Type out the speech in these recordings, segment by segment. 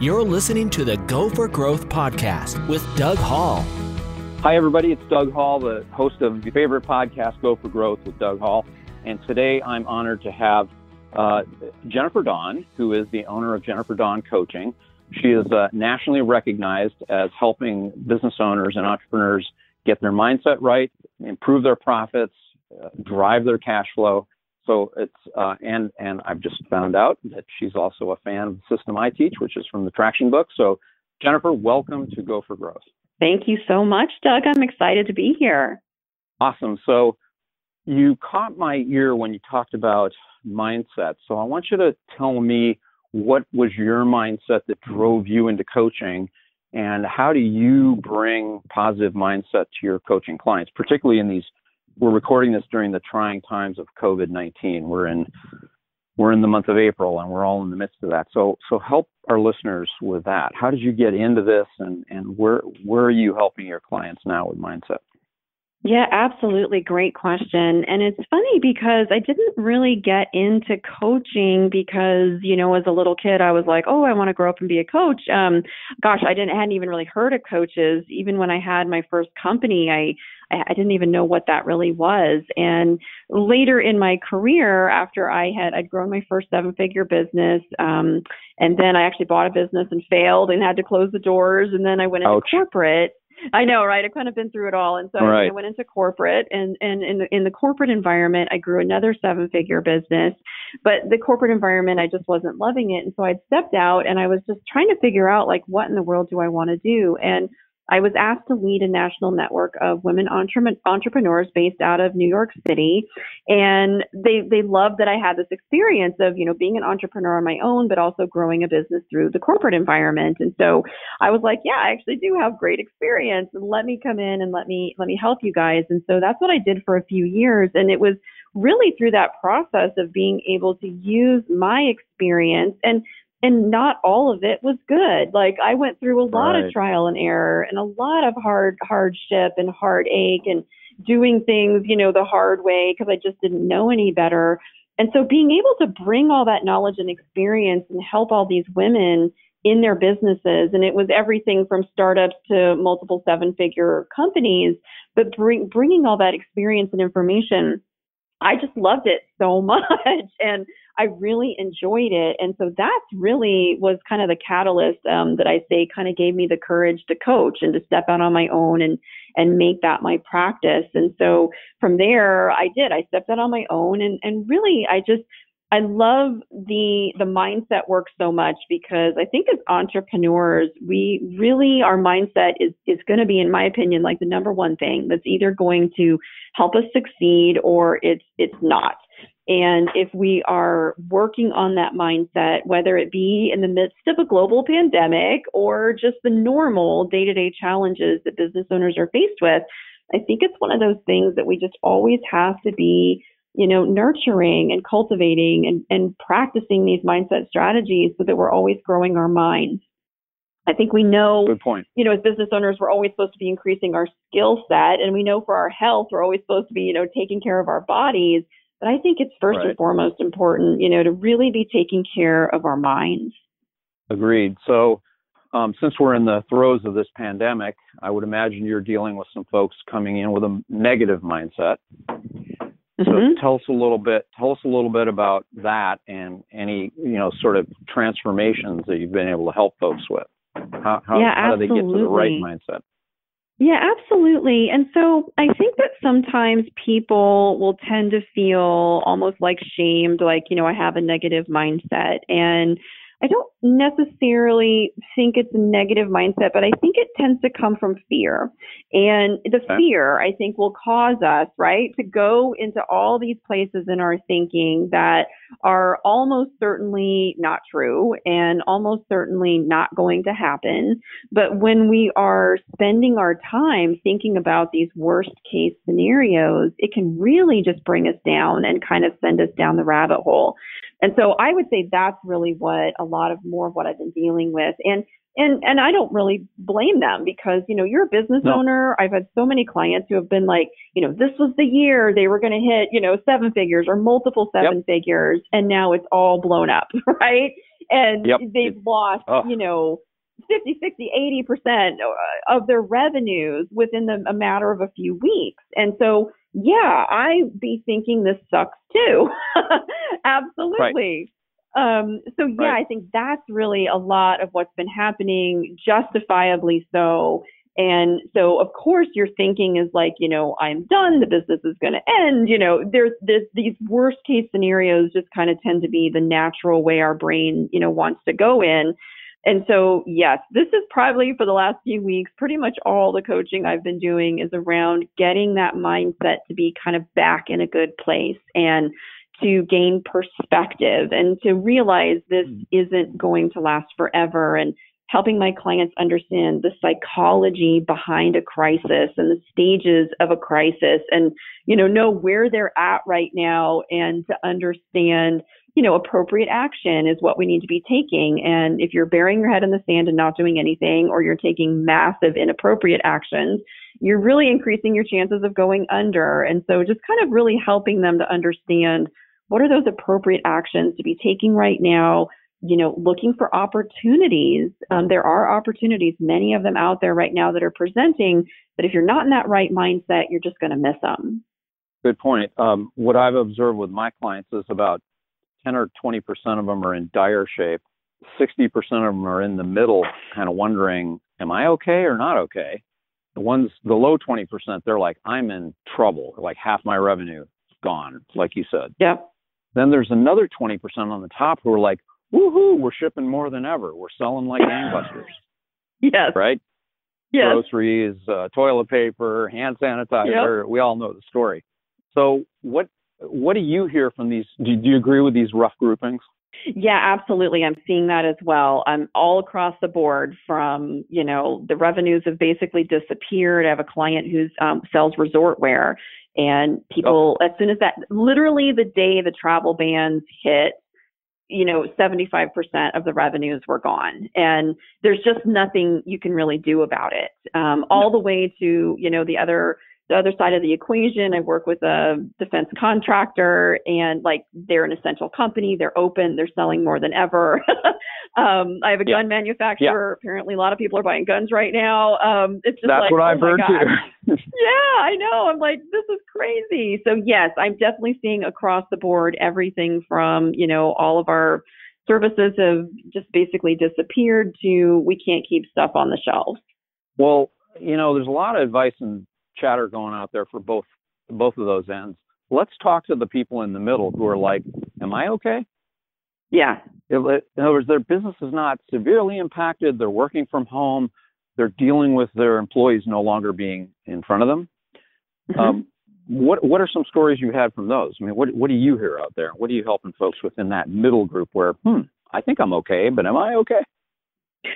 You're listening to the Go for Growth podcast with Doug Hall. Hi, everybody. It's Doug Hall, the host of your favorite podcast, Go for Growth with Doug Hall. And today I'm honored to have uh, Jennifer Dawn, who is the owner of Jennifer Dawn Coaching. She is uh, nationally recognized as helping business owners and entrepreneurs get their mindset right, improve their profits, uh, drive their cash flow, so it's uh, and and I've just found out that she's also a fan of the system I teach, which is from the Traction book. So Jennifer, welcome to Go for Growth. Thank you so much, Doug. I'm excited to be here. Awesome. So you caught my ear when you talked about mindset. So I want you to tell me what was your mindset that drove you into coaching and how do you bring positive mindset to your coaching clients, particularly in these we're recording this during the trying times of COVID-19. We're in we're in the month of April and we're all in the midst of that. So so help our listeners with that. How did you get into this and and where where are you helping your clients now with mindset? Yeah, absolutely. Great question. And it's funny because I didn't really get into coaching because, you know, as a little kid, I was like, oh, I want to grow up and be a coach. Um, gosh, I didn't hadn't even really heard of coaches. Even when I had my first company, I I didn't even know what that really was. And later in my career, after I had I'd grown my first seven figure business, um, and then I actually bought a business and failed and had to close the doors, and then I went into Ouch. corporate. I know, right? I've kind of been through it all, and so right. I went into corporate, and and in the, in the corporate environment, I grew another seven figure business, but the corporate environment, I just wasn't loving it, and so I'd stepped out, and I was just trying to figure out like what in the world do I want to do, and I was asked to lead a national network of women entre- entrepreneurs based out of New York City, and they they loved that I had this experience of you know being an entrepreneur on my own, but also growing a business through the corporate environment. And so I was like, yeah, I actually do have great experience, and let me come in and let me let me help you guys. And so that's what I did for a few years, and it was really through that process of being able to use my experience and and not all of it was good. Like I went through a lot right. of trial and error and a lot of hard hardship and heartache and doing things, you know, the hard way because I just didn't know any better. And so being able to bring all that knowledge and experience and help all these women in their businesses and it was everything from startups to multiple seven figure companies but bring, bringing all that experience and information I just loved it so much and I really enjoyed it. And so that really was kind of the catalyst um, that I say kind of gave me the courage to coach and to step out on my own and and make that my practice. And so from there I did. I stepped out on my own and and really I just I love the the mindset work so much because I think as entrepreneurs, we really our mindset is is going to be, in my opinion, like the number one thing that's either going to help us succeed or it's it's not. And if we are working on that mindset, whether it be in the midst of a global pandemic or just the normal day to day challenges that business owners are faced with, I think it's one of those things that we just always have to be you know, nurturing and cultivating and, and practicing these mindset strategies so that we're always growing our minds. I think we know, Good point. you know, as business owners, we're always supposed to be increasing our skill set. And we know for our health, we're always supposed to be, you know, taking care of our bodies. But I think it's first right. and foremost important, you know, to really be taking care of our minds. Agreed. So, um, since we're in the throes of this pandemic, I would imagine you're dealing with some folks coming in with a negative mindset. So mm-hmm. tell us a little bit. Tell us a little bit about that and any you know sort of transformations that you've been able to help folks with. How how, yeah, how do they get to the right mindset? Yeah, absolutely. And so I think that sometimes people will tend to feel almost like shamed, like, you know, I have a negative mindset. And I don't necessarily think it's a negative mindset, but I think it tends to come from fear. And the fear, I think, will cause us, right, to go into all these places in our thinking that are almost certainly not true and almost certainly not going to happen. But when we are spending our time thinking about these worst case scenarios, it can really just bring us down and kind of send us down the rabbit hole. And so I would say that's really what a lot of more of what I've been dealing with. And and and I don't really blame them because you know you're a business no. owner. I've had so many clients who have been like, you know, this was the year they were going to hit, you know, seven figures or multiple seven yep. figures, and now it's all blown up, right? and Yep. they've lost, Oh. you know, 50, 60, 80% uh, of their revenues within the, a matter of a few weeks. And so, yeah, I'd be thinking this sucks too. Absolutely. Um, so yeah, Right. I think that's really a lot of what's been happening, justifiably so. And so, of course, your thinking is like, you know, I'm done. The business is going to end. You know, there's this, these worst case scenarios just kind of tend to be the natural way our brain, you know, wants to go in. And so, yes, this is probably for the last few weeks, pretty much all the coaching I've been doing is around getting that mindset to be kind of back in a good place and to gain perspective and to realize this hmm. isn't going to last forever and helping my clients understand the psychology behind a crisis and the stages of a crisis and you know know where they're at right now and to understand you know appropriate action is what we need to be taking. And if you're burying your head in the sand and not doing anything or you're taking massive inappropriate actions you're really increasing your chances of going under. And so just kind of really helping them to understand what are those appropriate actions to be taking right now you know looking for opportunities um, there are opportunities many of them out there right now that are presenting but if you're not in that right mindset you're just going to miss them Good point. Um, what I've observed with my clients is about 10 or 20 percent of them are in dire shape. 60 percent of them are in the middle, kind of wondering, "Am I okay or not okay?" The ones, the low 20 percent, they're like, "I'm in trouble. Like half my revenue gone," like you said. yep Then there's another 20 percent on the top who are like, "Woohoo! We're shipping more than ever. We're selling like gangbusters." yes right? yes groceries, uh, toilet paper, hand sanitizer. We all know the story. So what what do you hear from these? Do, do you agree with these rough groupings? Yeah, absolutely. I'm seeing that as well. I'm um, all across the board from, you know, the revenues have basically disappeared. I have a client who um, sells resort wear and people, as soon as that, literally the day the travel bans hit, you know, 75% of the revenues were gone. And there's just nothing you can really do about it. Um, all the way to, you know, the other the other side of the equation, I work with a defense contractor and like they're an essential company. They're open. They're selling more than ever. um, I have a Yeah. gun manufacturer. Apparently a lot of people are buying guns right now. Um, it's just That's like, what oh I've heard too. Yeah, I know. I'm like, this is crazy. So yes, I'm definitely seeing across the board everything from, you know, all of our services have just basically disappeared to we can't keep stuff on the shelves. well, you know, there's a lot of advice and chatter going out there for both both of those ends. Let's talk to the people in the middle who are like, "Am I okay?" Yeah. In other words, their business is not severely impacted. They're working from home. They're dealing with their employees no longer being in front of them. Mhm. Um, what what are some stories you had from those? I mean, what what do you hear out there? What are you helping folks within that middle group where, hmm, I think I'm okay, but am I okay?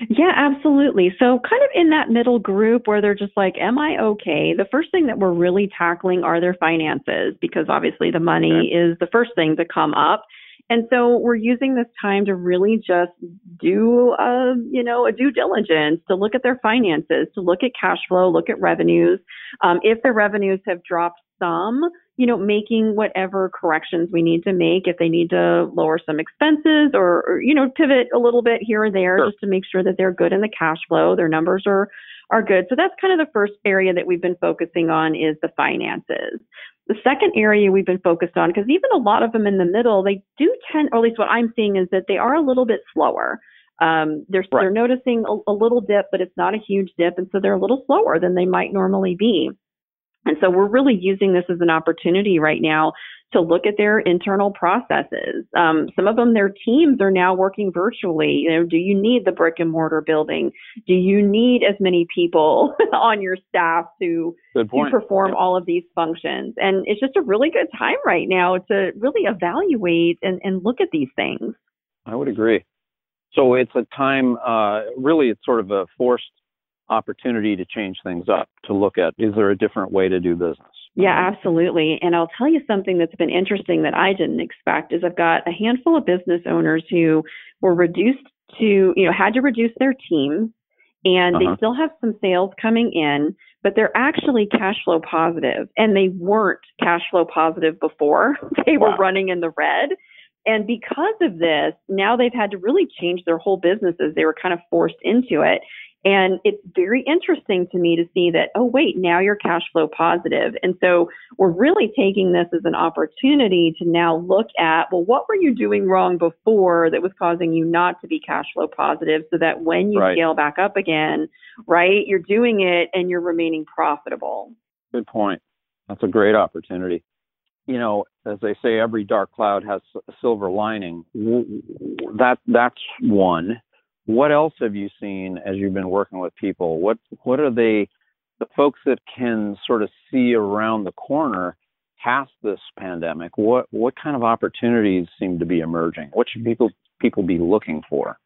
Yeah, absolutely. So, kind of in that middle group where they're just like, Am I okay? The first thing that we're really tackling are their finances because obviously the money is the first thing to come up. And so we're using this time to really just do a, you know, a due diligence to look at their finances, to look at cash flow, look at revenues. Um, if their revenues have dropped some, you know, making whatever corrections we need to make if they need to lower some expenses or, or you know, pivot a little bit here or there Sure. just to make sure that they're good in the cash flow, their numbers are are good. So that's kind of the first area that we've been focusing on is the finances. The second area we've been focused on, because even a lot of them in the middle, they do tend, or at least what I'm seeing is that they are a little bit slower. Um, they're Right. they're noticing a, a little dip, but it's not a huge dip, and so they're a little slower than they might normally be. And so we're really using this as an opportunity right now to look at their internal processes. Um, some of them, their teams are now working virtually. You know, do you need the brick and mortar building? Do you need as many people on your staff to to perform all of these functions? And it's just a really good time right now to really evaluate and, and look at these things. I would agree. So it's a time, uh, really, it's sort of a forced opportunity to change things up, to look at is there a different way to do business? Yeah, absolutely. And I'll tell you something that's been interesting that I didn't expect is I've got a handful of business owners who were reduced to, you know, had to reduce their team and Uh-huh. they still have some sales coming in, but they're actually cash flow positive and they weren't cash flow positive before. They were Wow. running in the red. And because of this, now they've had to really change their whole businesses. They were kind of forced into it. And it's very interesting to me to see that, oh, wait, now you're cash flow positive. And so we're really taking this as an opportunity to now look at, well, what were you doing wrong before that was causing you not to be cash flow positive so that when you Right. scale back up again, right, you're doing it and you're remaining profitable. Good point. That's a great opportunity. You know, as they say, every dark cloud has a silver lining. That that's one. What else have you seen as you've been working with people? What what are they, the folks that can sort of see around the corner past this pandemic? What what kind of opportunities seem to be emerging? What should people people be looking for?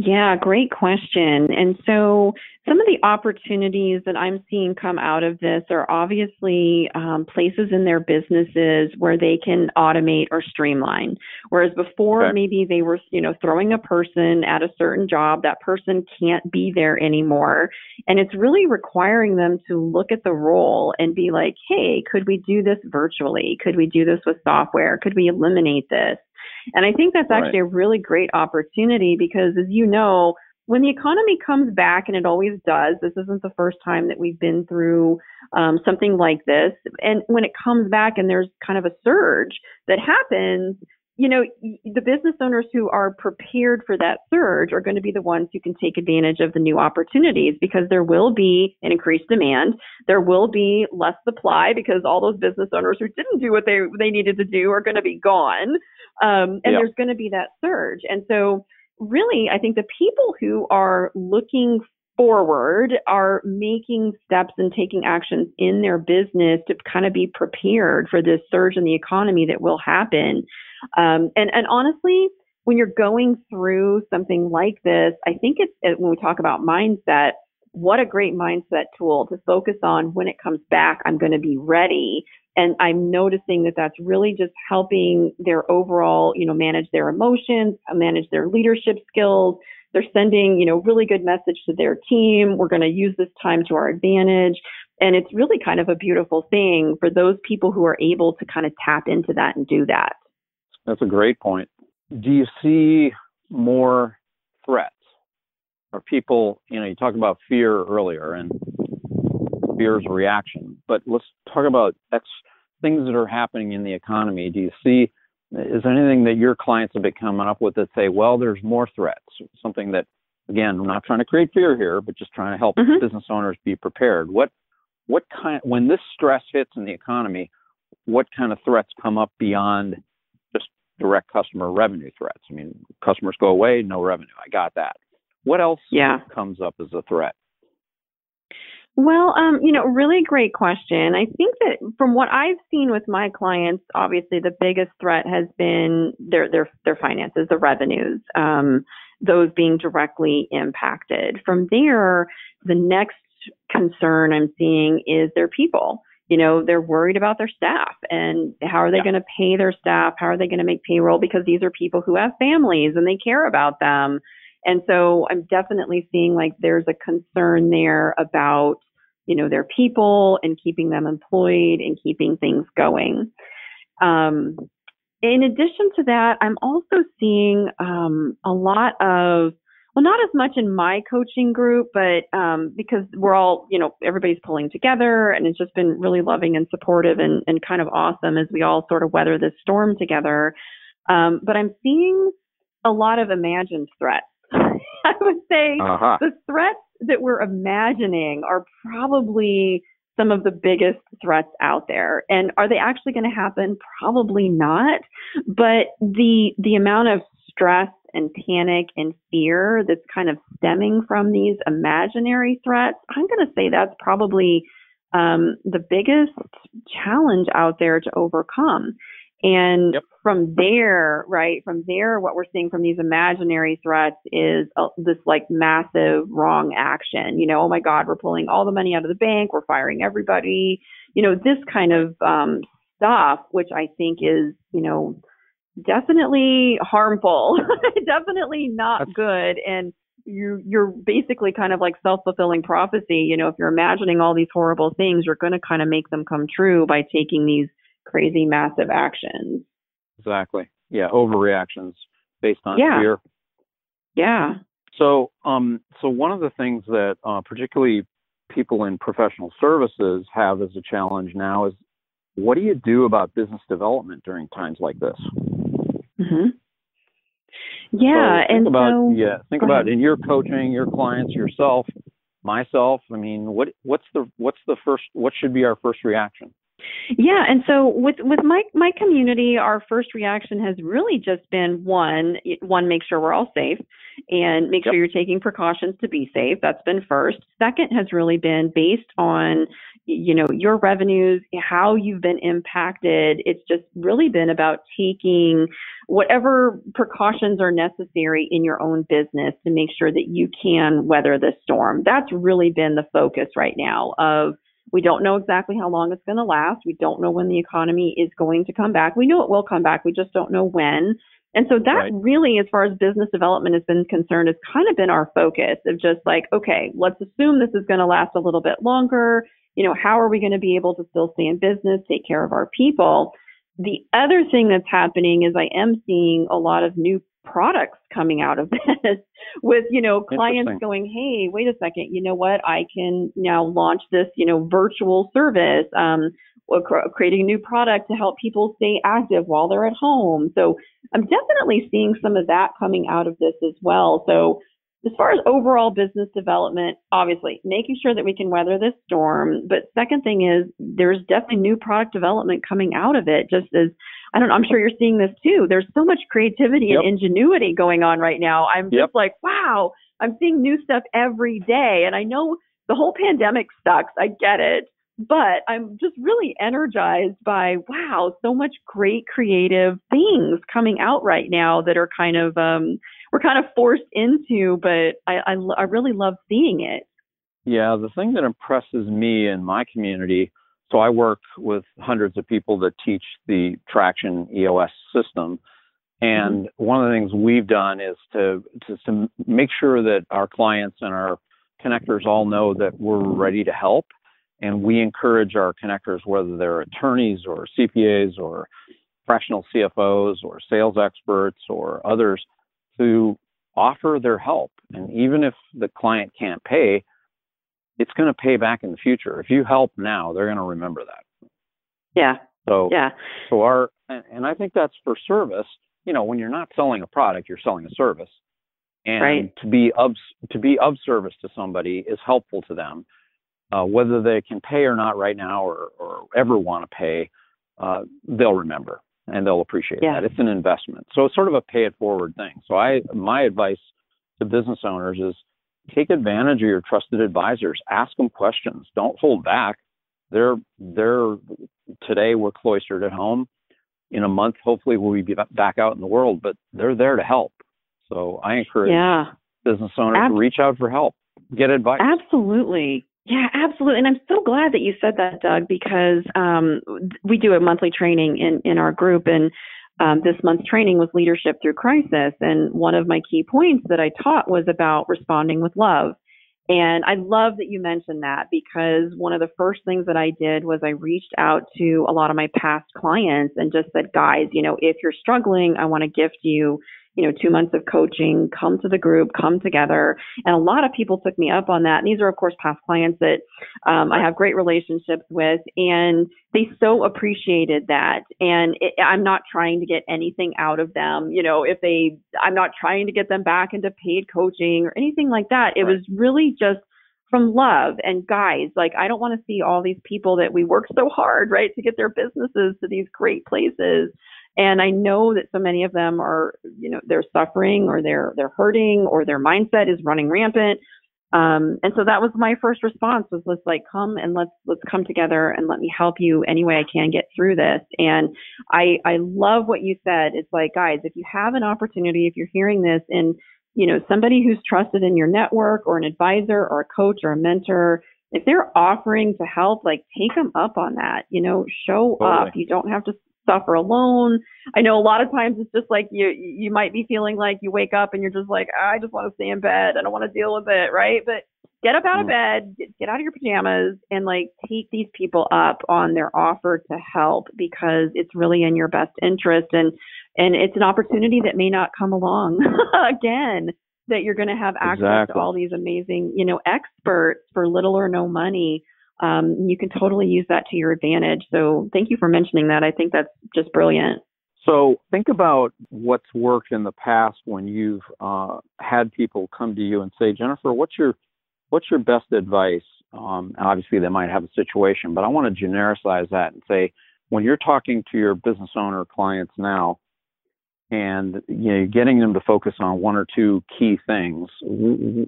Yeah, great question. And so, some of the opportunities that I'm seeing come out of this are obviously um, places in their businesses where they can automate or streamline. Whereas before, Okay. maybe they were, you know, throwing a person at a certain job, that person can't be there anymore. And it's really requiring them to look at the role and be like, hey, could we do this virtually? Could we do this with software? Could we eliminate this? And I think that's Right. actually a really great opportunity because, as you know, when the economy comes back, and it always does, this isn't the first time that we've been through um, something like this. And when it comes back and there's kind of a surge that happens, you know, the business owners who are prepared for that surge are going to be the ones who can take advantage of the new opportunities because there will be an increased demand. There will be less supply because all those business owners who didn't do what they, they needed to do are going to be gone. Um, and Yeah. there's going to be that surge. And so, really, I think the people who are looking forward are making steps and taking actions in their business to kind of be prepared for this surge in the economy that will happen. Um, and, and honestly, when you're going through something like this, I think it's it, when we talk about mindset, what a great mindset tool to focus on when it comes back. I'm going to be ready. And I'm noticing that that's really just helping their overall, you know, manage their emotions, manage their leadership skills. They're sending, you know, really good message to their team. We're going to use this time to our advantage. And it's really kind of a beautiful thing for those people who are able to kind of tap into that and do that. That's a great point. Do you see more threats? Are people, you know, you talked about fear earlier and fear is a reaction, but let's talk about ex- things that are happening in the economy. Do you see, is there anything that your clients have been coming up with that say, well, there's more threats? Something that, again, I'm not trying to create fear here, but just trying to help Mhm. business owners be prepared. What, what kind, when this stress hits in the economy, what kind of threats come up beyond direct customer revenue threats? I mean, customers go away, no revenue. I got that. What else Yeah. comes up as a threat? Well, um, you know, really great question. I think that from what I've seen with my clients, obviously the biggest threat has been their their their finances, the revenues, um, those being directly impacted. From there, the next concern I'm seeing is their people. You know, they're worried about their staff and how are they Yeah. going to pay their staff? How are they going to make payroll? Because these are people who have families and they care about them. And so I'm definitely seeing like there's a concern there about, you know, their people and keeping them employed and keeping things going. Um, in addition to that, I'm also seeing um, a lot of, well, not as much in my coaching group, but um, because we're all, you know, everybody's pulling together and it's just been really loving and supportive and, and kind of awesome as we all sort of weather this storm together. Um, but I'm seeing a lot of imagined threats. I would say Uh-huh. the threats that we're imagining are probably some of the biggest threats out there. And are they actually going to happen? Probably not. But the the amount of stress and panic and fear that's kind of stemming from these imaginary threats, I'm going to say that's probably um, the biggest challenge out there to overcome. And Yep. from there, right, from there, what we're seeing from these imaginary threats is uh, this like massive wrong action. You know, oh my God, we're pulling all the money out of the bank, we're firing everybody. You know, this kind of um, stuff, which I think is, you know, definitely harmful, definitely not That's- good. And you, you're basically kind of like self fulfilling prophecy. You know, if you're imagining all these horrible things, you're going to kind of make them come true by taking these crazy, massive actions. Exactly. yeah overreactions based on Yeah. fear. Yeah. So, um, so one of the things that uh, particularly people in professional services have as a challenge now is what do you do about business development during times like this? Hmm Yeah, so think and about so yeah, think about ahead. in your coaching, your clients, yourself, myself. I mean, what what's the what's the first what should be our first reaction? Yeah, and so with with my my community, our first reaction has really just been one one make sure we're all safe and make Yep. sure you're taking precautions to be safe. That's been first. Second has really been based on you know your revenues, how you've been impacted. It's just really been about taking whatever precautions are necessary in your own business to make sure that you can weather this storm. That's really been the focus right now of we don't know exactly how long it's going to last. We don't know when the economy is going to come back. We know it will come back. We just don't know when. And so that Right. really, as far as business development has been concerned, has kind of been our focus of just like, okay, let's assume this is going to last a little bit longer. You know, how are we going to be able to still stay in business, take care of our people? The other thing that's happening is I am seeing a lot of new products coming out of this with, you know, clients going, hey, wait a second, you know what? I can now launch this, you know, virtual service, um, creating a new product to help people stay active while they're at home. So I'm definitely seeing some of that coming out of this as well. So as far as overall business development, obviously making sure that we can weather this storm. But second thing is there's definitely new product development coming out of it. Just as I don't know, I'm sure you're seeing this too. There's so much creativity Yep. and ingenuity going on right now. I'm just like, wow, I'm seeing new stuff every day. And I know the whole pandemic sucks. I get it. But I'm just really energized by, wow, so much great creative things coming out right now that are kind of, um, we're kind of forced into, but I, I, I really love seeing it. Yeah, the thing that impresses me in my community, so I work with hundreds of people that teach the Traction EOS system. And mm-hmm. one of the things we've done is to, to to make sure that our clients and our connectors all know that we're ready to help, and we encourage our connectors, whether they're attorneys or CPAs or fractional CFOs or sales experts or others, to offer their help. And even if the client can't pay, it's going to pay back in the future. If you help now, they're going to remember that. Yeah, So, yeah, so our, and, and I think that's for service. You know, when you're not selling a product, you're selling a service. And Right. to be of to be of service to somebody is helpful to them, uh, whether they can pay or not right now, or or ever want to pay. Uh, they'll remember and they'll appreciate Yeah. that. It's an investment, so it's sort of a pay it forward thing. So I, my advice to business owners is take advantage of your trusted advisors. Ask them questions. Don't hold back. They're they're today we're cloistered at home. In a month, hopefully, we'll be back out in the world, but they're there to help. So I encourage yeah. business owners Ab- to reach out for help, get advice. Absolutely. Yeah, absolutely. And I'm so glad that you said that, Doug, because um, we do a monthly training in, in our group. And um, this month's training was Leadership Through Crisis. And one of my key points that I taught was about responding with love. And I love that you mentioned that because one of the first things that I did was I reached out to a lot of my past clients and just said, guys, you know, if you're struggling, I want to gift you, you know, two months of coaching, come to the group, come together. And a lot of people took me up on that. And these are, of course, past clients that um, I have great relationships with. And they so appreciated that. And it, I'm not trying to get anything out of them. You know, if they, I'm not trying to get them back into paid coaching or anything like that. It Right. was really just from love and guys like i don't want to see all these people that we work so hard right to get their businesses to these great places and i know that so many of them are you know they're suffering or they're they're hurting or their mindset is running rampant um, and so that was my first response was let's like come and let's let's come together and let me help you any way I can get through this. And I I love what you said. It's like guys, if you have an opportunity, if you're hearing this and you know somebody who's trusted in your network or an advisor or a coach or a mentor, if they're offering to help, like take them up on that. You know, show Totally. up. You don't have to suffer alone. I know a lot of times it's just like you you might be feeling like you wake up and you're just like I just want to stay in bed. I don't want to deal with it, right? But get up out of mm. bed, get out of your pajamas, and like take these people up on their offer to help because it's really in your best interest and and it's an opportunity that may not come along again that you're going to have access exactly. to all these amazing you know experts for little or no money. Um, you can totally use that to your advantage. So thank you for mentioning that. I think that's just brilliant. So think about what's worked in the past when you've uh, had people come to you and say, Jennifer, what's your what's your best advice? Um, obviously, they might have a situation, but I want to genericize that and say, when you're talking to your business owner clients now, and you know, getting them to focus on one or two key things,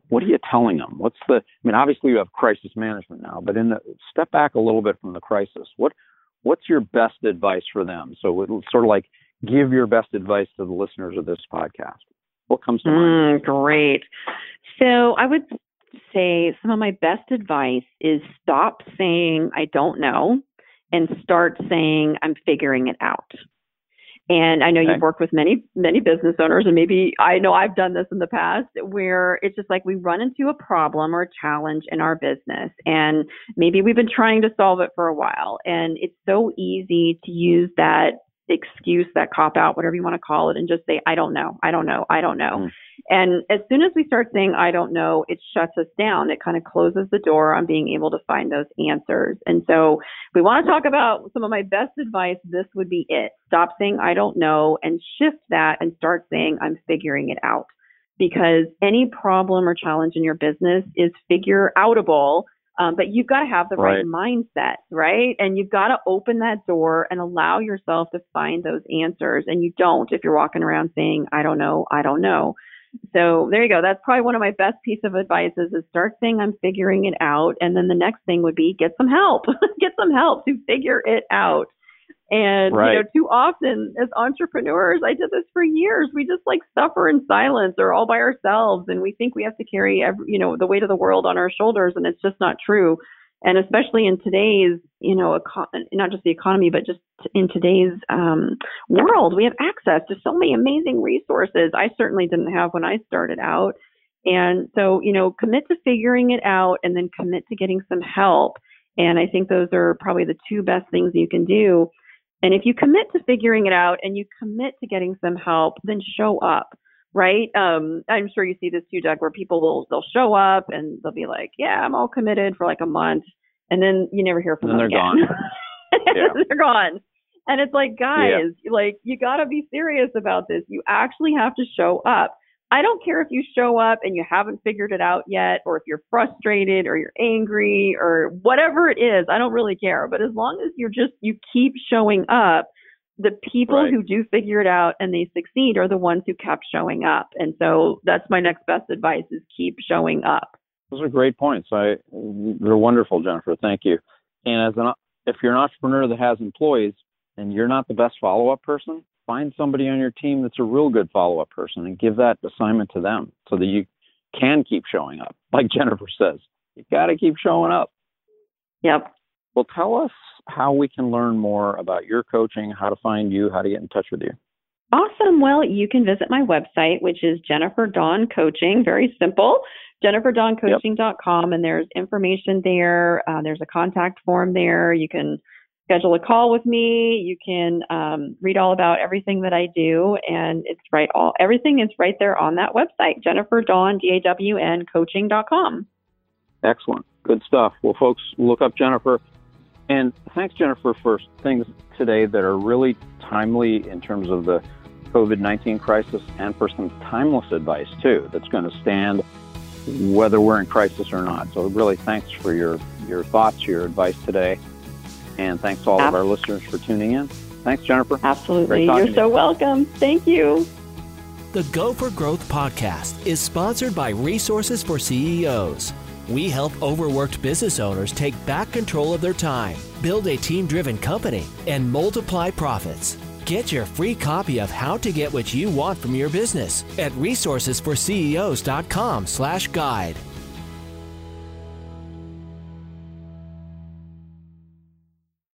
what are you telling them? What's the? I mean, obviously you have crisis management now, but in the step back a little bit from the crisis. What what's your best advice for them? So it's sort of like give your best advice to the listeners of this podcast? What comes to mind? Mm, great. So I would say some of my best advice is stop saying I don't know and start saying I'm figuring it out. And I know okay. you've worked with many, many business owners, and maybe I know I've done this in the past where it's just like we run into a problem or a challenge in our business, and maybe we've been trying to solve it for a while. And it's so easy to use that excuse, that cop out, whatever you want to call it, and just say, I don't know, I don't know, I don't know. Mm. And as soon as we start saying, I don't know, it shuts us down. It kind of closes the door on being able to find those answers. And so, we want to talk about some of my best advice, this would be it. Stop saying, I don't know, and shift that and start saying, I'm figuring it out. Because any problem or challenge in your business is figure outable um, but you've got to have the right. right mindset, right? And you've got to open that door and allow yourself to find those answers. And you don't if you're walking around saying, I don't know, I don't know. So there you go. That's probably one of my best piece of advice is, is start saying I'm figuring it out. And then the next thing would be get some help. get some help to figure it out. And right. you know, too often as entrepreneurs, I did this for years. We just like suffer in silence or all by ourselves, and we think we have to carry every, you know the weight of the world on our shoulders, and it's just not true. And especially in today's, you know, eco- not just the economy, but just in today's um, world, we have access to so many amazing resources. I certainly didn't have when I started out. And so, you know, commit to figuring it out and then commit to getting some help. And I think those are probably the two best things you can do. And if you commit to figuring it out and you commit to getting some help, then show up, right? Um, I'm sure you see this too, Doug, where people will they'll show up and they'll be like, "Yeah, I'm all committed for like a month," and then you never hear from and them they're again. gone. yeah. they're gone. And it's like, guys, yeah. like you got to be serious about this. You actually have to show up. I don't care if you show up and you haven't figured it out yet, or if you're frustrated or you're angry or whatever it is. I don't really care. But as long as you're just, you keep showing up, the people right. who do figure it out and they succeed are the ones who kept showing up. And so that's my next best advice is keep showing up. Those are great points. I, they're wonderful, Jennifer. Thank you. And as an, if you're an entrepreneur that has employees and you're not the best follow up person, find somebody on your team that's a real good follow up person and give that assignment to them so that you can keep showing up. Like Jennifer says, you got to keep showing up. Yep. Well, tell us how we can learn more about your coaching, how to find you, how to get in touch with you. Awesome. Well, you can visit my website, which is Jennifer Dawn Coaching. Very simple. JenniferDawnCoaching.com, and there's information there. Uh, there's a contact form there. You can schedule a call with me. You can um, read all about everything that I do, and it's right all everything is right there on that website, Jennifer Dawn D A W N Coaching.com. Excellent, good stuff. Well, folks, look up Jennifer, and thanks Jennifer for things today that are really timely in terms of the COVID nineteen crisis, and for some timeless advice too that's going to stand whether we're in crisis or not. So, really, thanks for your your thoughts, your advice today. And thanks to all of our listeners for tuning in. Thanks, Jennifer. Absolutely. You're so you. welcome. Thank you. The Go for Growth podcast is sponsored by Resources for CEOs. We help overworked business owners take back control of their time, build a team-driven company, and multiply profits. Get your free copy of How to Get What You Want from Your Business at resourcesforceos.com/guide.